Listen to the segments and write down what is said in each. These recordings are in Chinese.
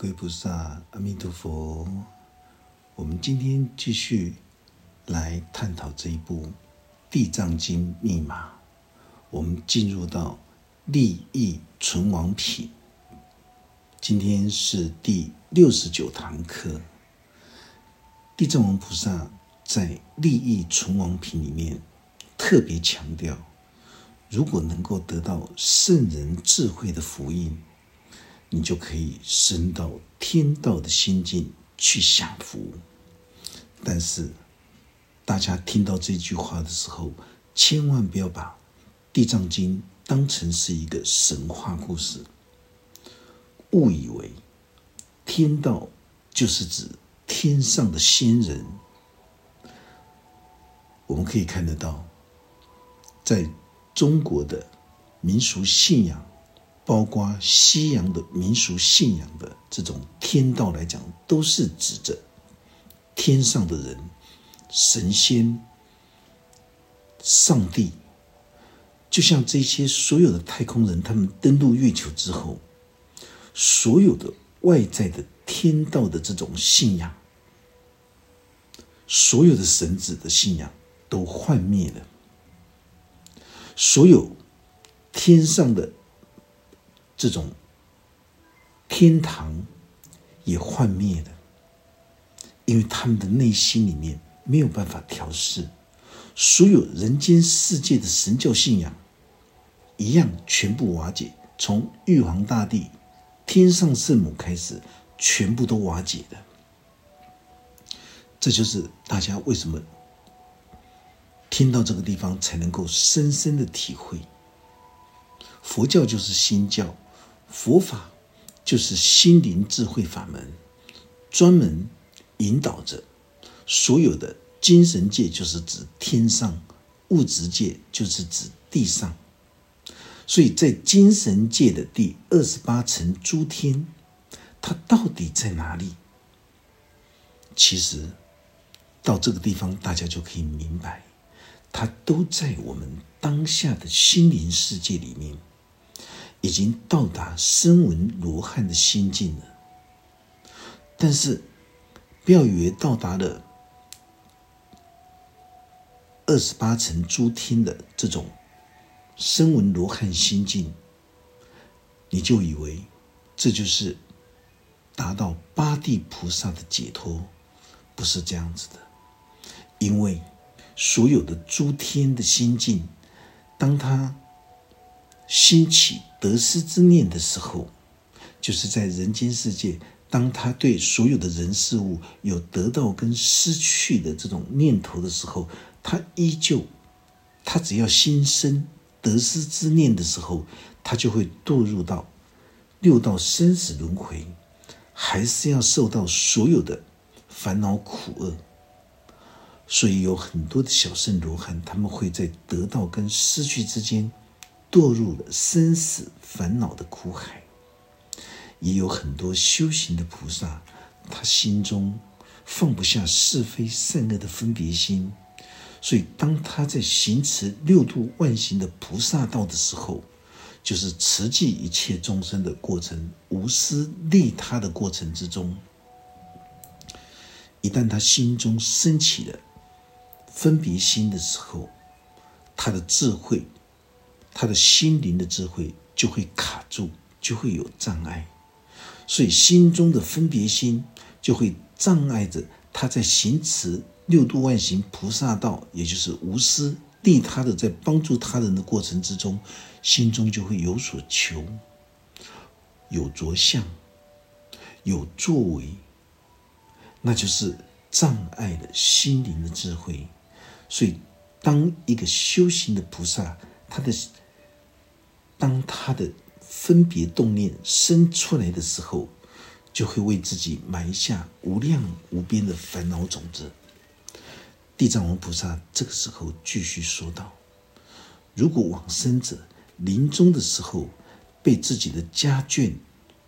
各位菩萨，阿弥陀佛。我们今天继续来探讨这一部《地藏经》密码。我们进入到利益存亡品。今天是第六十九堂课。地藏王菩萨在利益存亡品里面特别强调，如果能够得到圣人智慧的福音。你就可以升到天道的心境去享福。但是，大家听到这句话的时候，千万不要把《地藏经》当成是一个神话故事，误以为天道就是指天上的仙人。我们可以看得到，在中国的民俗信仰。包括西洋的民俗信仰的这种天道来讲，都是指着天上的人、神仙、上帝。就像这些所有的太空人，他们登陆月球之后，所有的外在的天道的这种信仰，所有的神子的信仰都幻灭了，所有天上的。这种天堂也幻灭了，因为他们的内心里面没有办法调试，所有人间世界的神教信仰一样全部瓦解，从玉皇大帝、天上圣母开始，全部都瓦解的。这就是大家为什么听到这个地方才能够深深的体会，佛教就是新教。佛法就是心灵智慧法门，专门引导着所有的精神界，就是指天上；物质界就是指地上。所以在精神界的第二十八层诸天，它到底在哪里？其实到这个地方，大家就可以明白，它都在我们当下的心灵世界里面。已经到达声闻罗汉的心境了，但是不要以为到达了二十八层诸天的这种声闻罗汉心境，你就以为这就是达到八地菩萨的解脱，不是这样子的。因为所有的诸天的心境，当他兴起。得失之念的时候，就是在人间世界，当他对所有的人事物有得到跟失去的这种念头的时候，他依旧，他只要心生得失之念的时候，他就会堕入到六道生死轮回，还是要受到所有的烦恼苦厄。所以有很多的小圣罗汉，他们会在得到跟失去之间。堕入了生死烦恼的苦海，也有很多修行的菩萨，他心中放不下是非善恶的分别心，所以当他在行持六度万行的菩萨道的时候，就是慈济一切众生的过程，无私利他的过程之中，一旦他心中升起了分别心的时候，他的智慧。他的心灵的智慧就会卡住，就会有障碍，所以心中的分别心就会障碍着他在行持六度万行菩萨道，也就是无私利他的，在帮助他人的过程之中，心中就会有所求，有着相，有作为，那就是障碍了心灵的智慧。所以，当一个修行的菩萨，他的当他的分别动念生出来的时候，就会为自己埋下无量无边的烦恼种子。地藏王菩萨这个时候继续说道：“如果往生者临终的时候被自己的家眷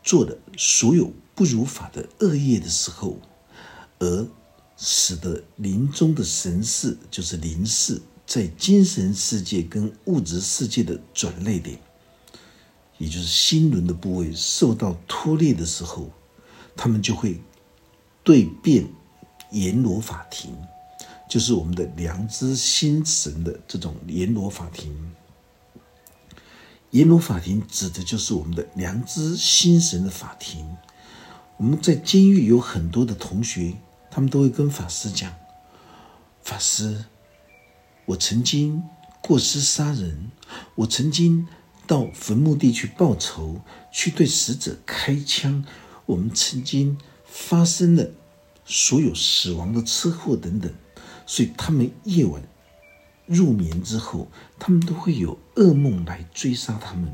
做了所有不如法的恶业的时候，而使得临终的神识就是灵识在精神世界跟物质世界的转捩点。”也就是心轮的部位受到拖累的时候，他们就会对辩阎罗法庭，就是我们的良知心神的这种阎罗法庭。阎罗法庭指的就是我们的良知心神的法庭。我们在监狱有很多的同学，他们都会跟法师讲：“法师，我曾经过失杀人，我曾经到坟墓地去报仇，去对死者开枪，我们曾经发生了所有死亡的车祸等等。”所以他们夜晚。入眠之后，他们都会有噩梦来追杀他们，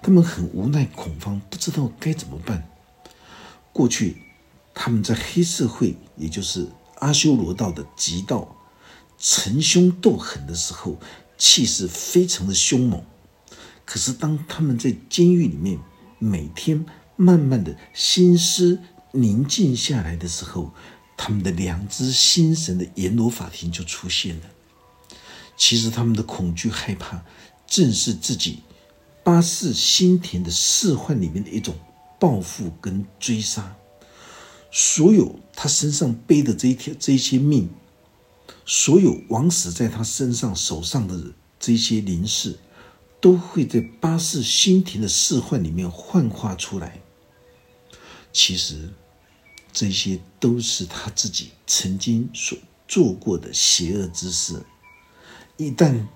他们很无奈、恐慌，不知道该怎么办。过去他们在黑社会，也就是阿修罗道的极道，逞凶斗狠的时候，气势非常的凶猛。可是当他们在监狱里面，每天慢慢的心思宁静下来的时候，他们的良知心神的阎罗法庭就出现了。其实他们的恐惧害怕，正是自己八世心田的世幻里面的一种报复跟追杀。所有他身上背的这一条这些命，所有枉死在他身上手上的这些灵士，都会在八世心田的世幻里面幻化出来。其实这些都是他自己曾经所做过的邪恶之事。一旦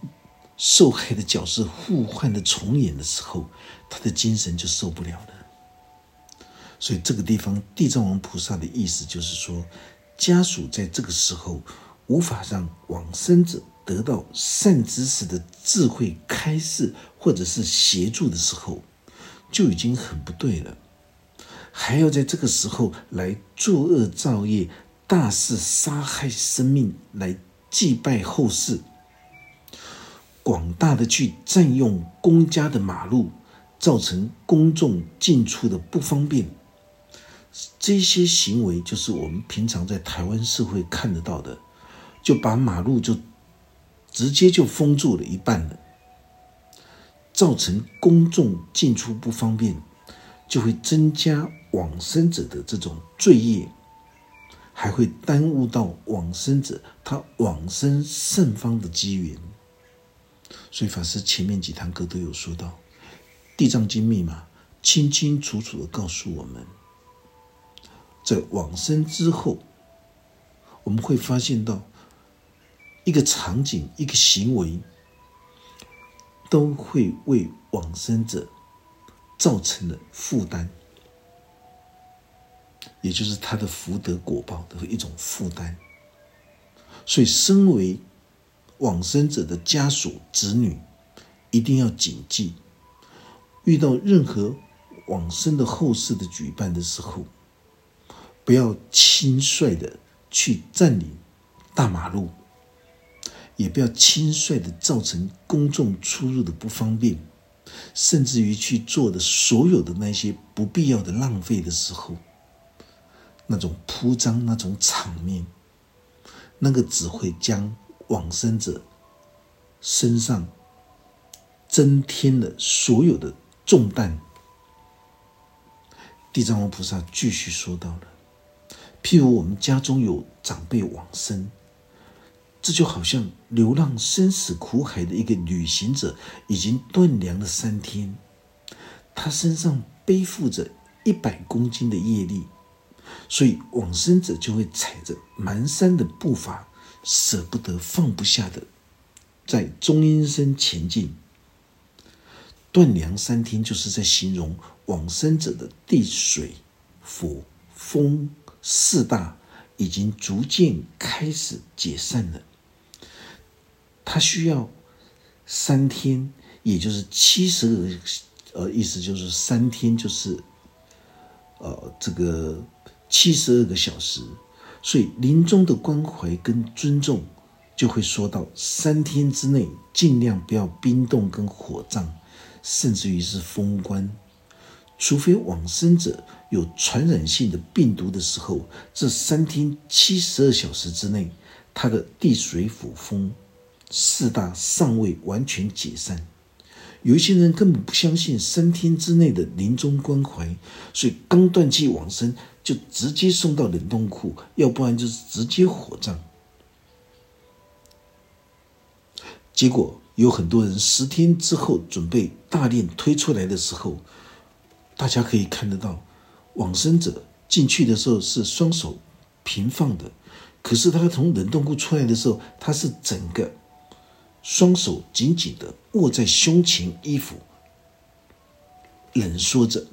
受害的角色互换的重演的时候，他的精神就受不了了。所以这个地方，地藏王菩萨的意思就是说，家属在这个时候无法让往生者得到善知识的智慧开示或者是协助的时候，就已经很不对了。还要在这个时候来作恶造业、大肆杀害生命，来祭拜后世。广大的去占用公家的马路，造成公众进出的不方便，这些行为就是我们平常在台湾社会看得到的，就把马路就直接就封住了一半了，造成公众进出不方便，就会增加往生者的这种罪业，还会耽误到往生者他往生圣方的机缘。所以法师前面几堂课都有说到，《地藏经》密码清清楚楚的告诉我们，在往生之后，我们会发现到一个场景、一个行为，都会为往生者造成了负担，也就是他的福德果报的一种负担。所以，身为往生者的家属、子女一定要谨记：遇到任何往生的后事的举办的时候，不要轻率的去占领大马路，也不要轻率的造成公众出入的不方便，甚至于去做的所有的那些不必要的浪费的时候，那种铺张、那种场面，那个只会将。往生者身上增添了所有的重担。地藏王菩萨继续说到了：譬如我们家中有长辈往生，这就好像流浪生死苦海的一个旅行者，已经断粮了三天，他身上背负着一百公斤的业力，所以往生者就会踩着蹒跚的步伐。舍不得、放不下的，在中阴身前进，断粮三天，就是在形容往生者的地、水、火、风四大已经逐渐开始解散了。他需要三天，也就是七十个，呃，意思就是三天，就是呃，这个七十二个小时。所以临终的关怀跟尊重，就会说到三天之内尽量不要冰冻跟火葬，甚至于是封棺，除非往生者有传染性的病毒的时候，这三天七十二小时之内，他的地水火风四大尚未完全解散，有一些人根本不相信三天之内的临终关怀，所以刚断气往生就直接送到冷冻库，要不然就是直接火葬。结果有很多人十天之后准备大殓推出来的时候，大家可以看得到，往生者进去的时候是双手平放的，可是他从冷冻库出来的时候，他是整个双手紧紧的握在胸前，衣服冷缩着。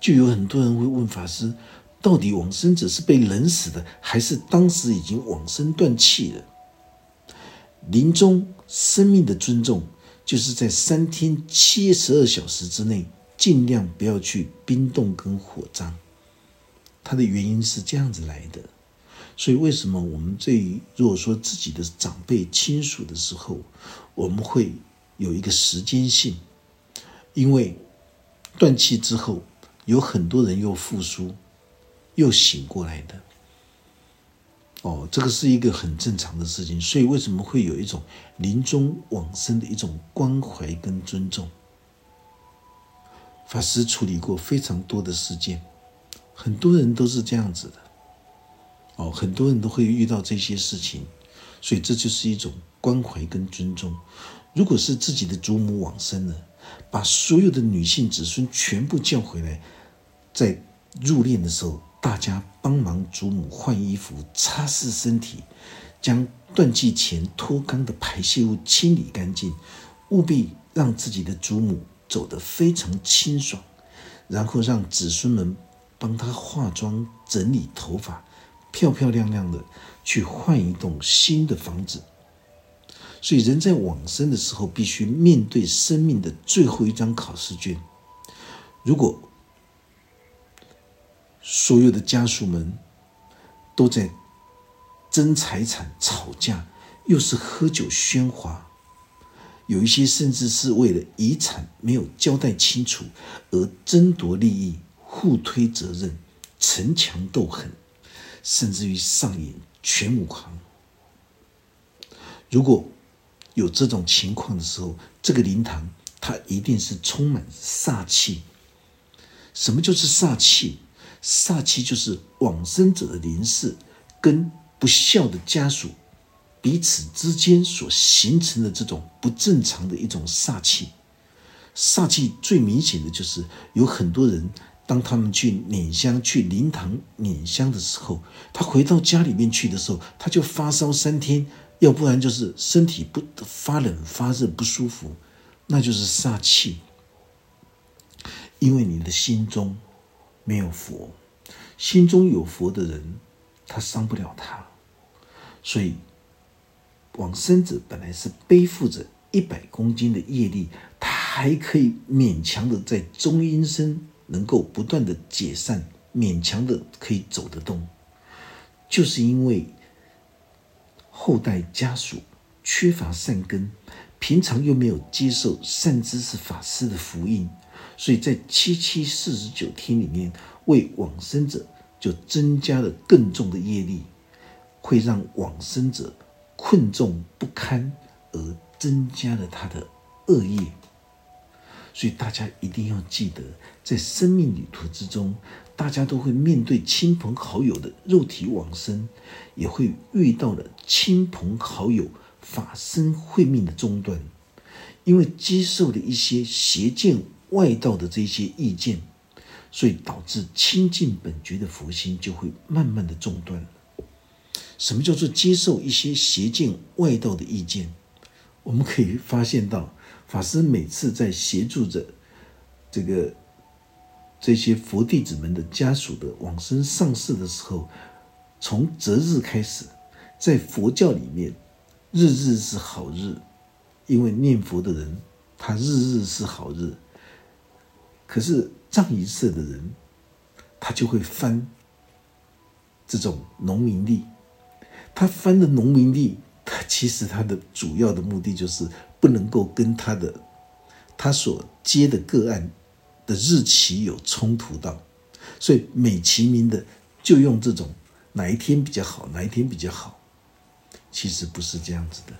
就有很多人会问法师，到底往生者是被冷死的，还是当时已经往生断气了？临终生命的尊重，就是在三天七十二小时之内，尽量不要去冰冻跟火葬。它的原因是这样子来的。所以，为什么我们对如果说自己的长辈亲属的时候，我们会有一个时间性？因为断气之后，有很多人又复苏，又醒过来的。哦，这个是一个很正常的事情，所以为什么会有一种临终往生的一种关怀跟尊重？法师处理过非常多的事件，很多人都是这样子的。哦，很多人都会遇到这些事情，所以这就是一种关怀跟尊重。如果是自己的祖母往生了，把所有的女性子孙全部叫回来，在入殓的时候。大家帮忙祖母换衣服、擦拭身体，将断气前脱肛的排泄物清理干净，务必让自己的祖母走得非常清爽。然后让子孙们帮她化妆、整理头发，漂漂亮亮的去换一栋新的房子。所以，人在往生的时候，必须面对生命的最后一张考试卷。如果所有的家属们都在争财产、吵架，又是喝酒喧哗，有一些甚至是为了遗产没有交代清楚而争夺利益、互推责任、逞强斗狠，甚至于上演全武行。如果有这种情况的时候，这个灵堂它一定是充满煞气。什么就是煞气？煞气就是往生者的灵世跟不孝的家属彼此之间所形成的这种不正常的一种煞气。煞气最明显的就是有很多人，当他们去捻香、去灵堂捻香的时候，他回到家里面去的时候，他就发烧三天，要不然就是身体不发冷、发热不舒服，那就是煞气。因为你的心中。没有佛，心中有佛的人，他伤不了他。所以，往生者本来是背负着一百公斤的业力，他还可以勉强的在中阴身能够不断的解散，勉强的可以走得动，就是因为后代家属缺乏善根，平常又没有接受善知识法师的福音。所以在七七四十九天里面，为往生者就增加了更重的业力，会让往生者困重不堪，而增加了他的恶业。所以大家一定要记得，在生命旅途之中，大家都会面对亲朋好友的肉体往生，也会遇到了亲朋好友法身慧命的中断，因为接受了一些邪见。外道的这些意见，所以导致清净本觉的佛心就会慢慢的中断。什么叫做接受一些邪见外道的意见？我们可以发现到，法师每次在协助着这个这些佛弟子们的家属的往生上世的时候，从择日开始，在佛教里面，日日是好日，因为念佛的人，他日日是好日。可是藏仪社的人，他就会翻这种农民历。他翻的农民历，他其实他的主要的目的就是不能够跟他的他所接的个案的日期有冲突到，所以美其名的就用这种哪一天比较好，哪一天比较好，其实不是这样子的。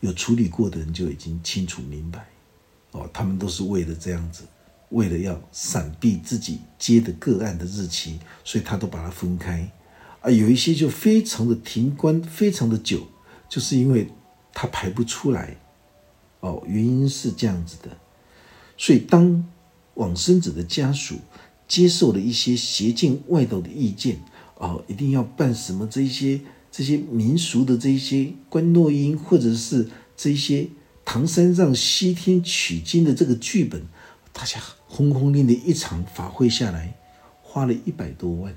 有处理过的人就已经清楚明白，哦，他们都是为了这样子，为了要闪避自己接的个案的日期，所以他都把它分开。啊，有一些就非常的停关，非常的久，就是因为他排不出来。哦，原因是这样子的，所以当往生者的家属接受了一些邪见外道的意见，哦，一定要办什么这些。这些民俗的这些观落音，或者是这些唐三藏西天取经的这个剧本，大家轰轰烈烈一场法会下来，花了一百多万。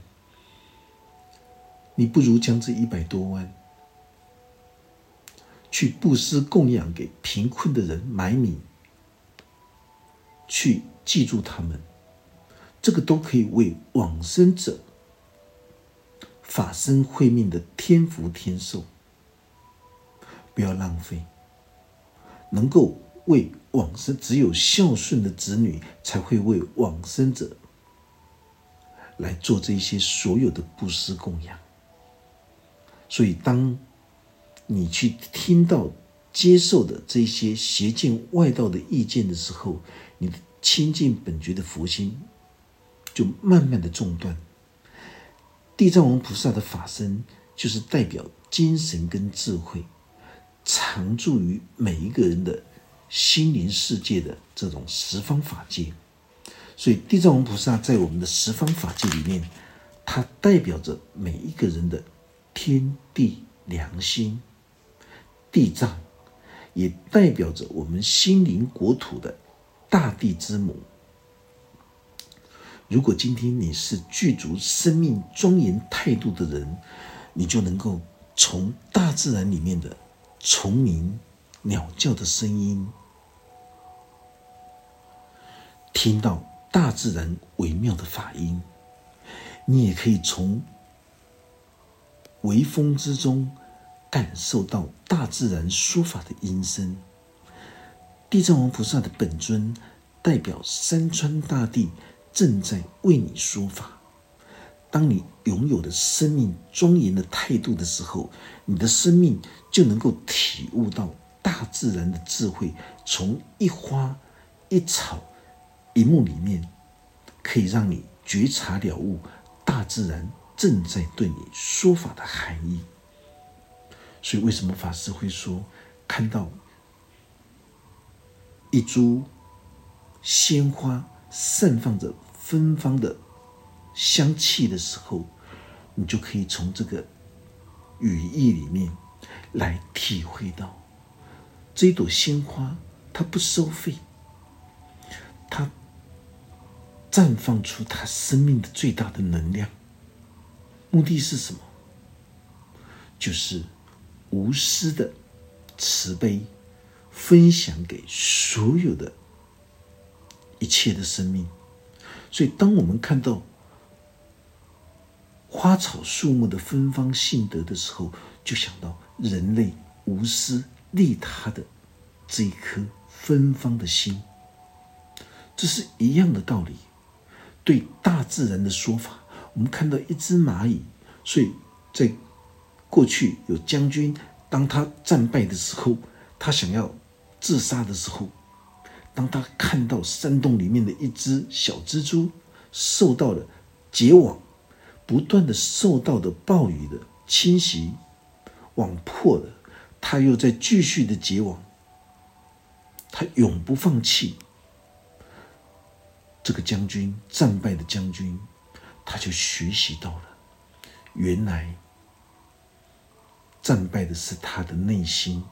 你不如将这一百多万去布施供养给贫困的人，买米，去记住他们，这个都可以为往生者。法身慧命的天福天寿，不要浪费。能够为往生，只有孝顺的子女才会为往生者来做这些所有的布施供养。所以，当你去听到、接受的这些邪见外道的意见的时候，你的亲近本觉的佛心就慢慢的中断。地藏王菩萨的法身，就是代表精神跟智慧，常驻于每一个人的心灵世界的这种十方法界。所以，地藏王菩萨在我们的十方法界里面，它代表着每一个人的天地良心。地藏也代表着我们心灵国土的大地之母。如果今天你是具足生命庄严态度的人，你就能够从大自然里面的虫鸣、鸟叫的声音，听到大自然微妙的法音；你也可以从微风之中感受到大自然说法的音声。地藏王菩萨的本尊代表山川大地。正在为你说法。当你拥有的生命庄严的态度的时候，你的生命就能够体悟到大自然的智慧，从一花一草一木里面，可以让你觉察了悟大自然正在对你说法的含义。所以，为什么法师会说，看到一株鲜花？散放着芬芳的香气的时候，你就可以从这个语义里面来体会到，这朵鲜花它不收费，它绽放出它生命的最大的能量，目的是什么？就是无私的慈悲，分享给所有的。一切的生命，所以当我们看到花草树木的芬芳性德的时候，就想到人类无私利他的这一颗芬芳的心，这是一样的道理。对大自然的说法，我们看到一只蚂蚁，所以在过去有将军，当他战败的时候，他想要自杀的时候。当他看到山洞里面的一只小蜘蛛受到了结网，不断的受到的暴雨的侵袭，网破了，他又在继续的结网，他永不放弃。这个将军战败的将军，他就学习到了，原来战败的是他的内心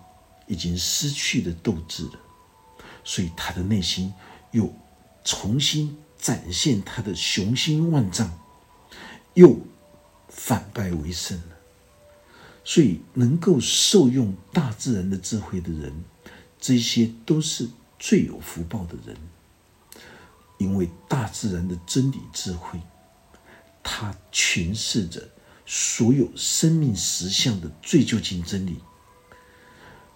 已经失去的斗志了。所以他的内心又重新展现他的雄心万丈，又反败为胜了。所以能够受用大自然的智慧的人，这些都是最有福报的人，因为大自然的真理智慧，它诠释着所有生命实相的最究竟真理。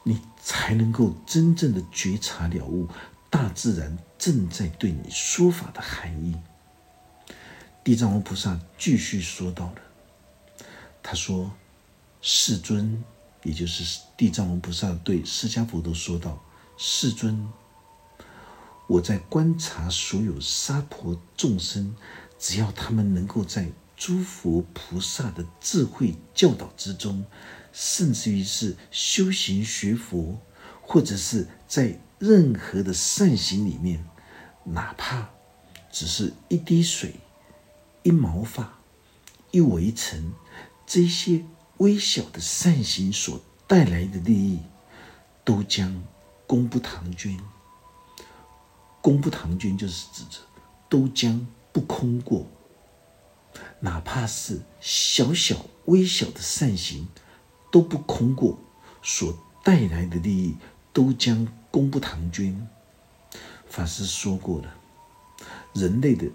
你才能够真正的觉察了悟大自然正在对你说法的含义。地藏王菩萨继续说到了，他说：“世尊，也就是地藏王菩萨对释迦佛陀说道：“世尊，我在观察所有娑婆众生，只要他们能够在诸佛菩萨的智慧教导之中，甚至于是修行学佛，或者是在任何的善行里面，哪怕只是一滴水、一毛发、一围尘，这些。”微小的善行所带来的利益，都将功不唐捐。功不唐捐就是指着都将不空过。哪怕是小小微小的善行，都不空过，所带来的利益都将功不唐捐。法师说过了，人类的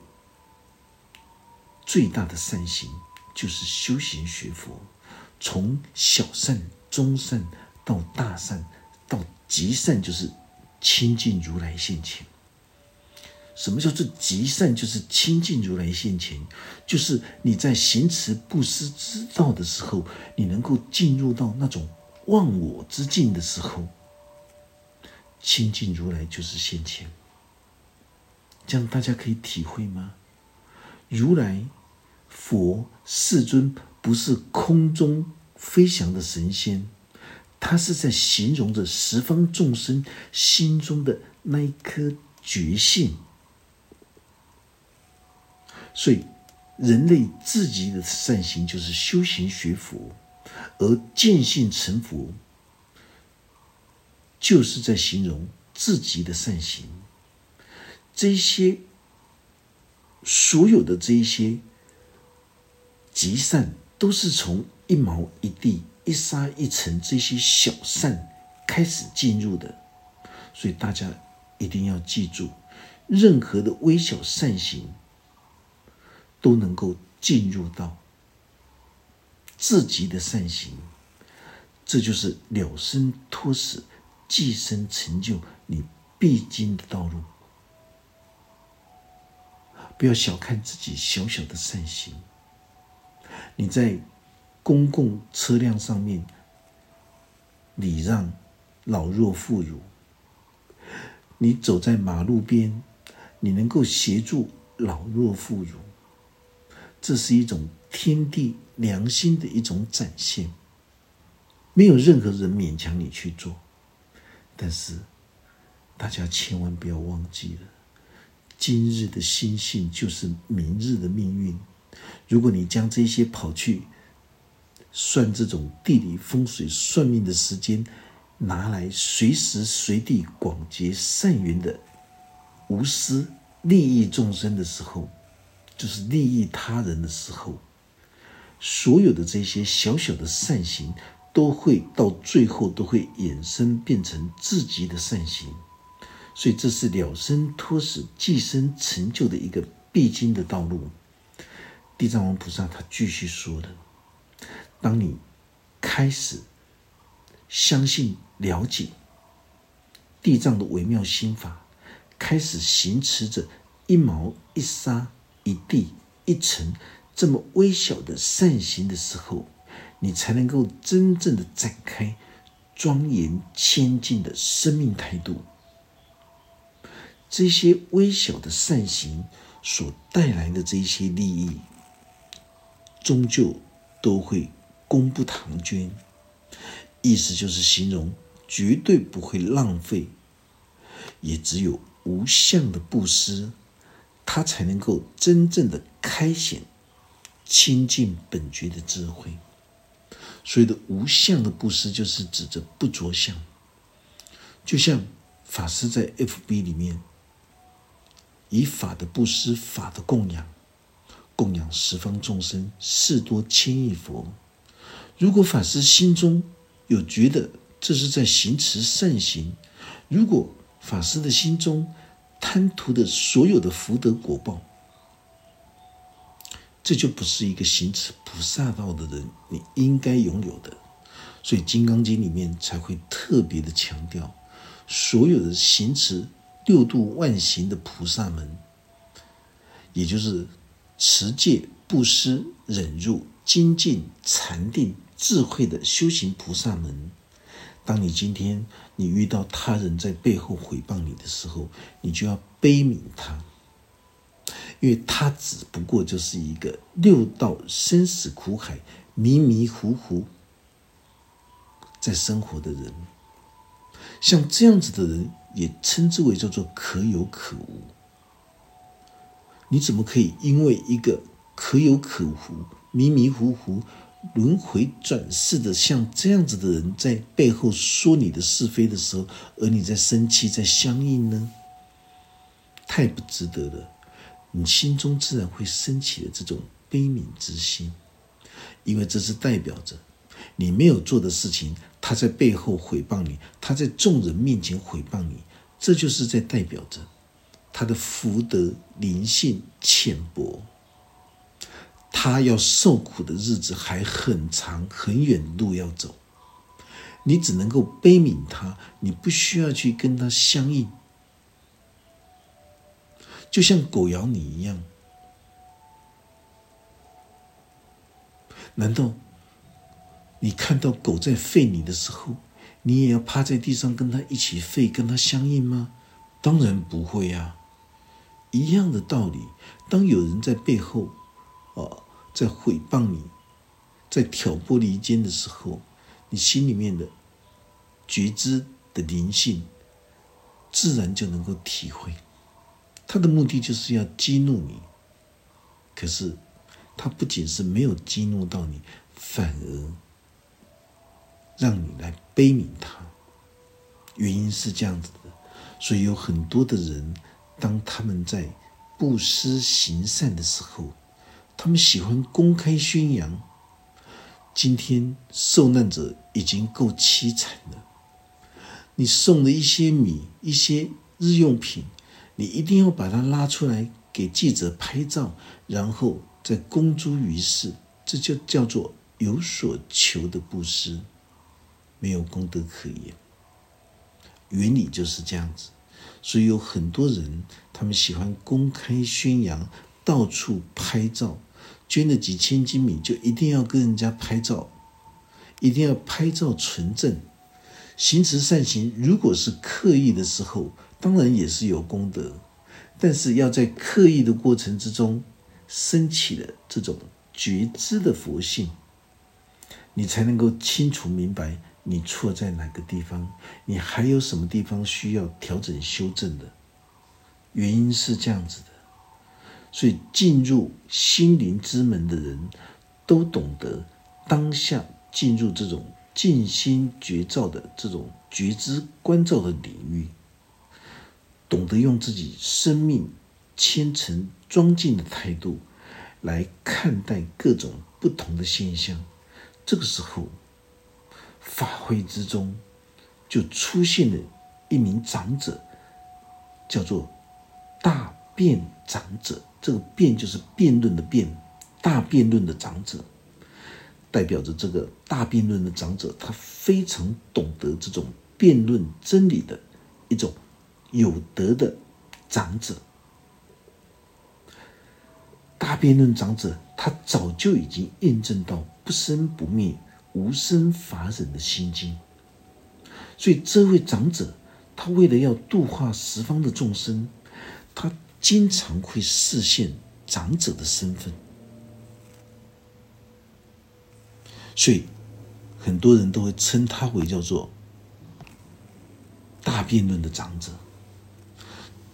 最大的善行就是修行学佛。从小善、中善到大善，到极善，就是亲近如来现前。什么叫做极善？就是亲近如来现前，就是你在行持布施之道的时候，你能够进入到那种忘我之境的时候，亲近如来就是现前。这样大家可以体会吗？如来佛世尊。不是空中飞翔的神仙，他是在形容着十方众生心中的那一颗觉性。所以，人类自己的善行就是修行学佛，而见性成佛，就是在形容自己的善行。这些所有的这一些积善。都是从一毛一地、一沙一尘这些小善开始进入的，所以大家一定要记住，任何的微小善行都能够进入到自己的善行，这就是了生脱死、寄生成就你必经的道路。不要小看自己小小的善行。你在公共车辆上面礼让老弱妇孺，你走在马路边，你能够协助老弱妇孺，这是一种天地良心的一种展现。没有任何人勉强你去做，但是大家千万不要忘记了，今日的心性就是明日的命运。如果你将这些跑去算这种地理风水算命的时间，拿来随时随地广结善缘的无私利益众生的时候，就是利益他人的时候，所有的这些小小的善行，都会到最后都会衍生变成自己的善行，所以这是了生脱死、寄生成就的一个必经的道路。地藏王菩萨他继续说的：“当你开始相信、了解地藏的微妙心法，开始行持着一毛一沙、一地一尘这么微小的善行的时候，你才能够真正的展开庄严谦敬的生命态度。这些微小的善行所带来的这些利益。”终究都会功不唐捐，意思就是形容绝对不会浪费，也只有无相的布施，他才能够真正的开显清净本觉的智慧。所谓的无相的布施，就是指着不着相。就像法师在 FB 里面，以法的布施，法的供养。供养十方众生，事多千亿佛。如果法师心中有觉得这是在行持善行，如果法师的心中贪图的所有的福德果报，这就不是一个行持菩萨道的人你应该拥有的。所以《金刚经》里面才会特别的强调，所有的行持六度万行的菩萨们，也就是。持戒、布施、忍辱、精进、禅定智慧的修行菩萨们，当你今天你遇到他人在背后毁谤你的时候，你就要悲悯他，因为他只不过就是一个六道生死苦海迷迷糊糊在生活的人。像这样子的人，也称之为叫做可有可无。你怎么可以因为一个可有可无、迷迷糊糊、轮回转世的像这样子的人，在背后说你的是非的时候，而你在生气、在相应呢？太不值得了！你心中自然会升起了这种悲悯之心，因为这是代表着你没有做的事情，他在背后毁谤你，他在众人面前毁谤你，这就是在代表着。他的福德灵性浅薄，他要受苦的日子还很长，很远路要走。你只能够悲悯他，你不需要去跟他相应，就像狗咬你一样。难道你看到狗在吠你的时候，你也要趴在地上跟他一起吠，跟他相应吗？当然不会呀。一样的道理，当有人在背后，哦，在诽谤你，在挑拨离间的时候，你心里面的觉知的灵性，自然就能够体会。他的目的就是要激怒你，可是他不仅是没有激怒到你，反而让你来悲悯他。原因是这样子的，所以有很多的人。当他们在布施行善的时候，他们喜欢公开宣扬。今天受难者已经够凄惨了，你送的一些米、一些日用品，你一定要把它拉出来给记者拍照，然后再公诸于世，这就叫做有所求的布施，没有功德可言。原理就是这样子。所以有很多人，他们喜欢公开宣扬，到处拍照，捐了几千斤米就一定要跟人家拍照，一定要拍照存证。行慈善行，如果是刻意的时候，当然也是有功德，但是要在刻意的过程之中，升起了这种觉知的佛性，你才能够清楚明白。你错在哪个地方？你还有什么地方需要调整修正的？原因是这样子，所以进入心灵之门的人都懂得当下进入这种静心觉照的这种觉知观照的领域，懂得用自己生命虔诚庄敬的态度来看待各种不同的现象。这个时候。法会之中，就出现了一名长者，叫做大辩长者。这个辩就是辩论的辩，大辩论的长者，代表着这个大辩论的长者，他非常懂得这种辩论真理的一种有德的长者。大辩论长者，他早就已经验证到不生不灭。无生法忍的心经，所以这位长者，他为了要度化十方的众生，他经常会视现长者的身份，所以很多人都会称他为叫做大辩论的长者。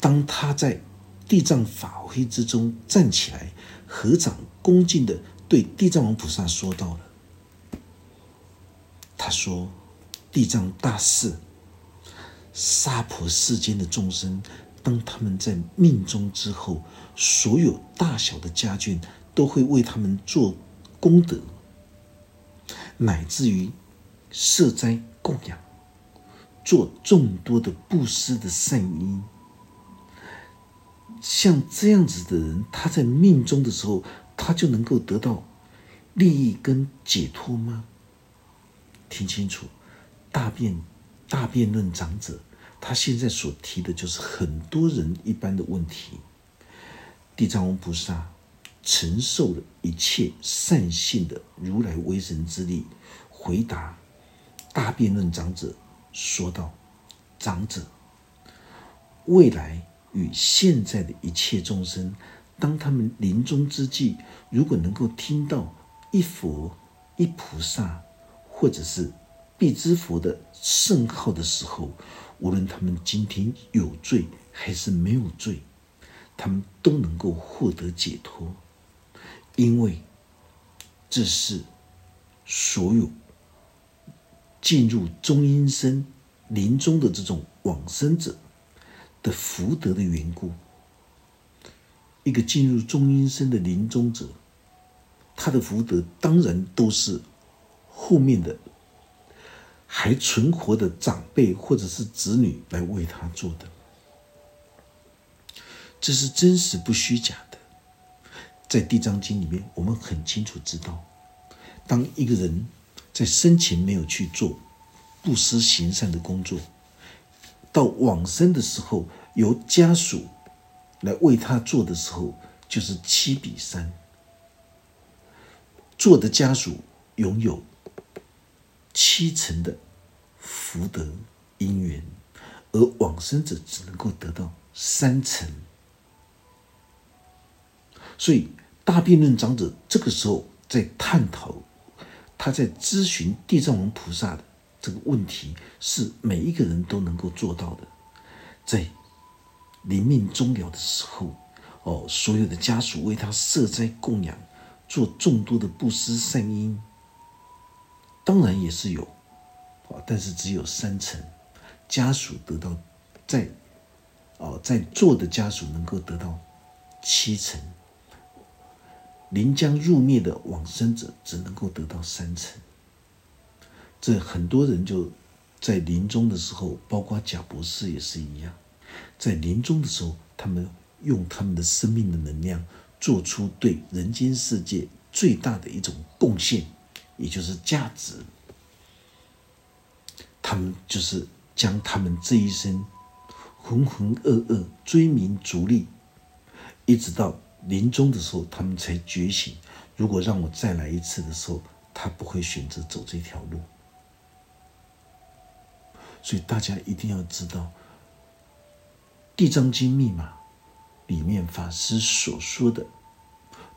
当他在地藏法会之中站起来，合掌恭敬的对地藏王菩萨说道了。他说：“地藏大士，娑婆世间的众生，当他们在命中之后，所有大小的家眷都会为他们做功德，乃至于设斋供养，做众多的布施的善因。像这样子的人，他在命中的时候，他就能够得到利益跟解脱吗？”听清楚，大辩大辩论长者，他现在所提的就是很多人一般的问题。地藏王菩萨承受了一切善性的如来威神之力，回答大辩论长者说道：“长者，未来与现在的一切众生，当他们临终之际，如果能够听到一佛一菩萨，或者是必知佛的圣号的时候，无论他们今天有罪还是没有罪。”他们都能够获得解脱，因为这是所有进入中阴身临终的这种往生者的福德的缘故。一个进入中阴身的临终者，他的福德当然都是后面的还存活的长辈或者是子女来为他做的。这是真实不虚假的，在《地藏经》里面，我们很清楚知道，当一个人在生前没有去做布施行善的工作，到往生的时候，由家属来为他做的时候，就是七比三。做的家属拥有七成的福德因缘，而往生者只能够得到三成。所以，大辩论长者这个时候在探讨，他在咨询地藏王菩萨的这个问题，是每一个人都能够做到的。在临命终了的时候，哦，所有的家属为他设斋供养，做众多的布施善因，当然也是有，啊，但是只有三成家属得到，在，哦，在座的家属能够得到七成。临将入灭的往生者只能够得到三成，这很多人就在临终的时候，包括贾博士也是一样，在临终的时候，他们用他们的生命的能量，做出对人间世界最大的一种贡献，也就是价值。他们就是将他们这一生浑浑噩噩追名逐利，一直到。临终的时候，他们才觉醒。如果让我再来一次的时候，他不会选择走这条路。所以大家一定要知道，《地藏经》密码里面法师所说的，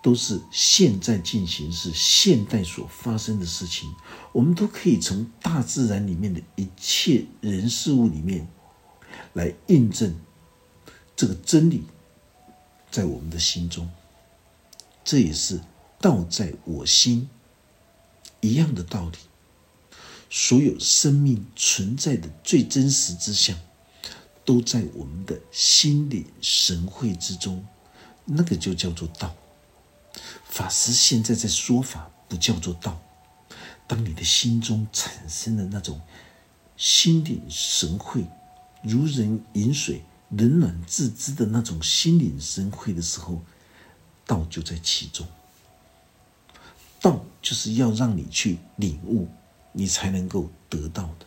都是现在进行是现代所发生的事情。我们都可以从大自然里面的一切人事物里面来印证这个真理。在我们的心中，这也是道在我心一样的道理。所有生命存在的最真实之相，都在我们的心领神会之中，那个就叫做道。法师现在在说法，不叫做道。当你的心中产生了那种心领神会，如人饮水。冷暖自知的那种心领神会的时候，道就在其中。道就是要让你去领悟，你才能够得到的。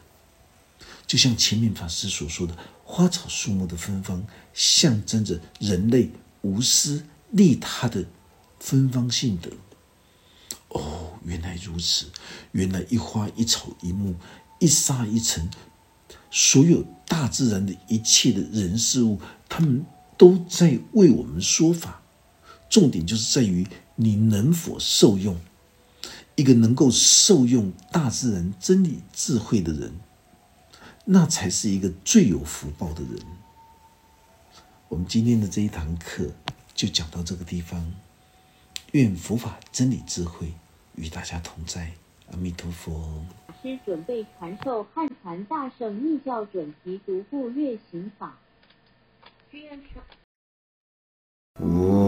就像前面法师所说的，花草树木的芬芳，象征着人类无私利他的芬芳性德。哦，原来如此，原来一花一草一木一沙一尘。所有大自然的一切的人事物，他们都在为我们说法。重点就是在于你能否受用。一个能够受用大自然真理智慧的人，那才是一个最有福报的人。我们今天的这一堂课就讲到这个地方。愿佛法真理智慧与大家同在。阿弥陀佛。师准备传授汉传大圣密教准提独步月行法。我。